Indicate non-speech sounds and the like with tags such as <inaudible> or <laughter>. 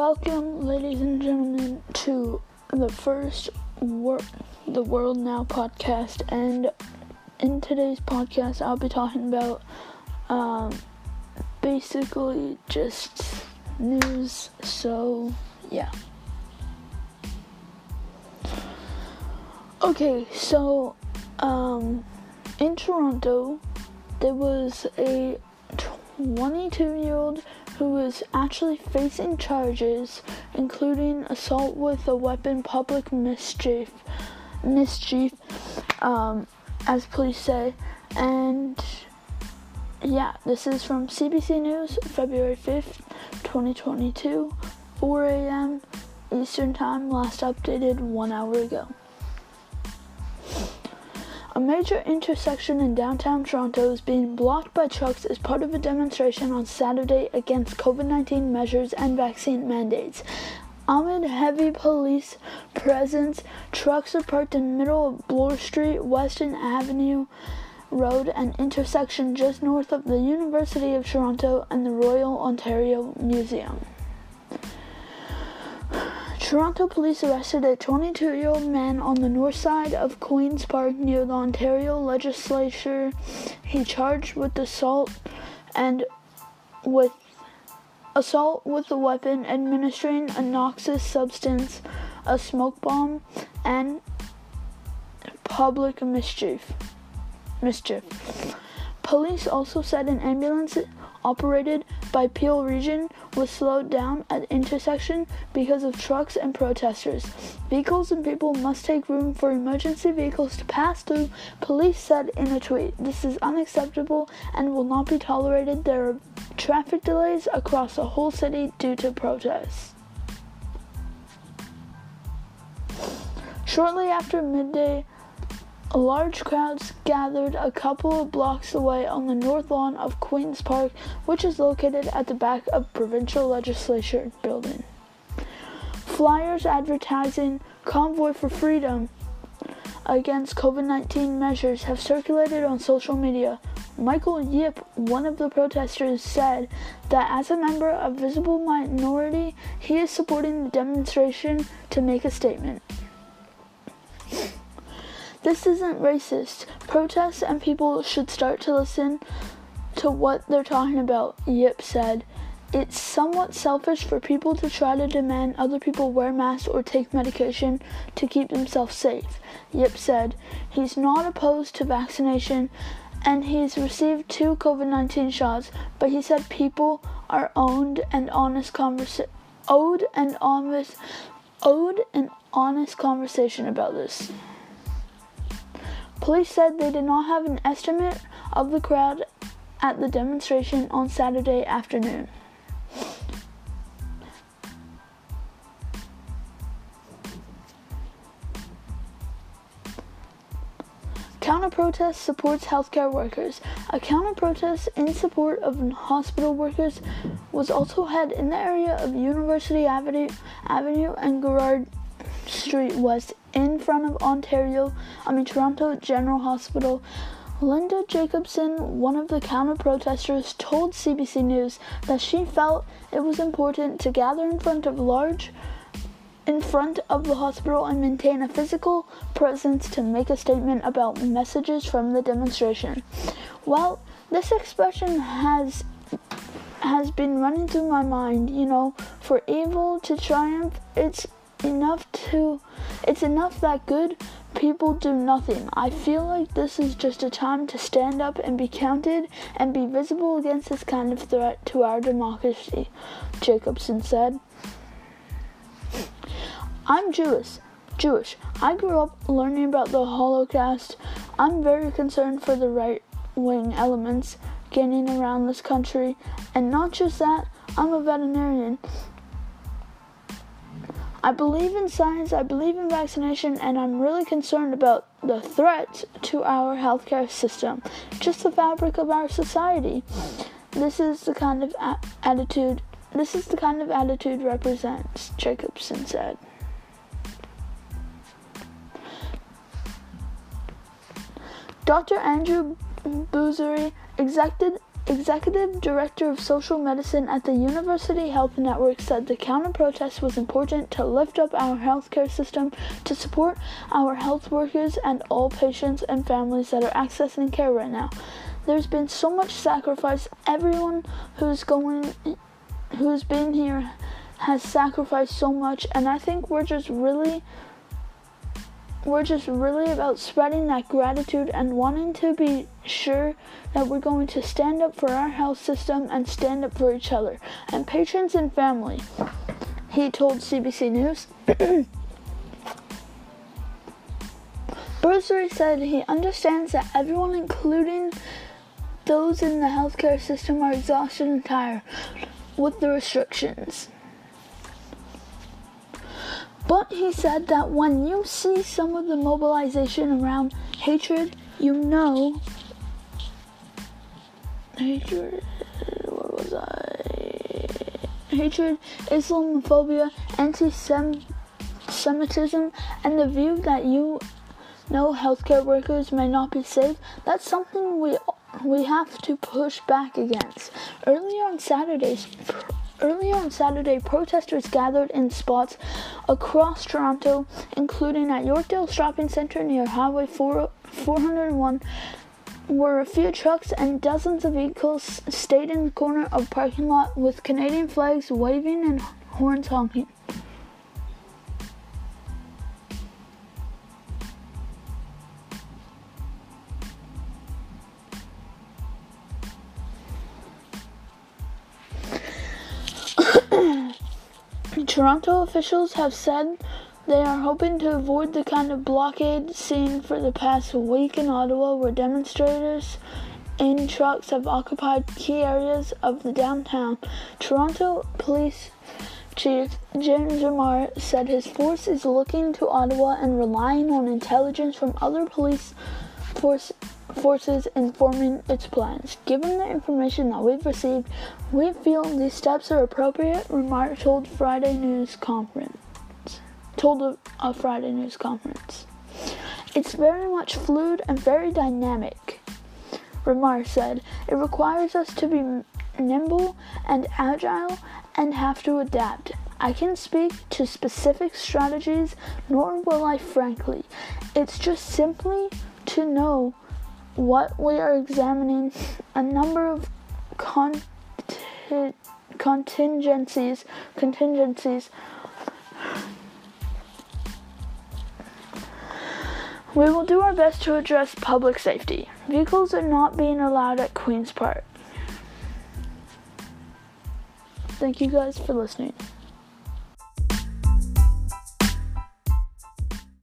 Welcome, ladies and gentlemen, to the first wor- the World Now podcast. And in today's podcast, I'll be talking about um, basically just news. So, yeah. Okay, so um, in Toronto, there was a 22 year old who was actually facing charges, including assault with a weapon, public mischief, mischief, um, as police say, and yeah, this is from CBC News, February 5th, 2022, 4 a.m. Eastern Time, last updated one hour ago. A major intersection in downtown Toronto is being blocked by trucks as part of a demonstration on Saturday against COVID 19 measures and vaccine mandates. Amid heavy police presence, trucks are parked in the middle of Bloor Street, Weston Avenue Road, an intersection just north of the University of Toronto and the Royal Ontario Museum. Toronto police arrested a 22 year old man on the north side of Queen's Park near the Ontario legislature. He charged with assault and with assault with a weapon, administering a noxious substance, a smoke bomb, and public mischief. Mischief. Police also said an ambulance operated by Peel Region was slowed down at intersection because of trucks and protesters. Vehicles and people must take room for emergency vehicles to pass through, police said in a tweet. This is unacceptable and will not be tolerated. There are traffic delays across the whole city due to protests. Shortly after midday, Large crowds gathered a couple of blocks away on the north lawn of Queen's Park, which is located at the back of Provincial Legislature building. Flyers advertising Convoy for Freedom against COVID 19 measures have circulated on social media. Michael Yip, one of the protesters, said that as a member of Visible Minority, he is supporting the demonstration to make a statement. This isn't racist. Protests and people should start to listen to what they're talking about, Yip said. It's somewhat selfish for people to try to demand other people wear masks or take medication to keep themselves safe, Yip said. He's not opposed to vaccination and he's received two COVID 19 shots, but he said people are owned and honest owed honest owed an honest conversation about this. Police said they did not have an estimate of the crowd at the demonstration on Saturday afternoon. Counter protest supports healthcare workers. A counter protest in support of hospital workers was also held in the area of University Avenue, Avenue and Gerrard Street West in front of Ontario, I mean Toronto General Hospital. Linda Jacobson, one of the counter protesters, told CBC News that she felt it was important to gather in front of large in front of the hospital and maintain a physical presence to make a statement about messages from the demonstration. Well, this expression has has been running through my mind, you know, for evil to triumph, it's enough to it's enough that good people do nothing. I feel like this is just a time to stand up and be counted and be visible against this kind of threat to our democracy, Jacobson said. I'm Jewish. Jewish. I grew up learning about the Holocaust. I'm very concerned for the right wing elements gaining around this country. And not just that, I'm a veterinarian. I believe in science, I believe in vaccination, and I'm really concerned about the threat to our healthcare system, just the fabric of our society. This is the kind of a- attitude this is the kind of attitude represents, Jacobson said. Dr. Andrew Boozary, executive executive director of social medicine at the University Health Network said the counter protest was important to lift up our healthcare system to support our health workers and all patients and families that are accessing care right now. There's been so much sacrifice. Everyone who's going who's been here has sacrificed so much and I think we're just really we're just really about spreading that gratitude and wanting to be sure that we're going to stand up for our health system and stand up for each other and patrons and family. He told CBC News. <coughs> Boozary said he understands that everyone, including those in the healthcare system, are exhausted and tired with the restrictions. But he said that when you see some of the mobilization around hatred, you know. Hatred. What was I? Hatred, Islamophobia, anti Semitism, and the view that you know healthcare workers may not be safe. That's something we we have to push back against. Earlier on Saturdays, Earlier on Saturday, protesters gathered in spots across Toronto, including at Yorkdale Shopping Centre near Highway 4, 401, where a few trucks and dozens of vehicles stayed in the corner of parking lot with Canadian flags waving and horns honking. Toronto officials have said they are hoping to avoid the kind of blockade seen for the past week in Ottawa, where demonstrators in trucks have occupied key areas of the downtown. Toronto Police Chief James Ramer said his force is looking to Ottawa and relying on intelligence from other police force, forces informing its plans. Given the information that we've received, we feel these steps are appropriate, Ramer told Friday News Conference. Told a, a Friday News Conference. It's very much fluid and very dynamic, Ramer said. It requires us to be nimble and agile and have to adapt. I can speak to specific strategies, nor will I frankly. It's just simply to know what we are examining a number of con- contingencies contingencies. We will do our best to address public safety. Vehicles are not being allowed at queen's park. Thank you guys for listening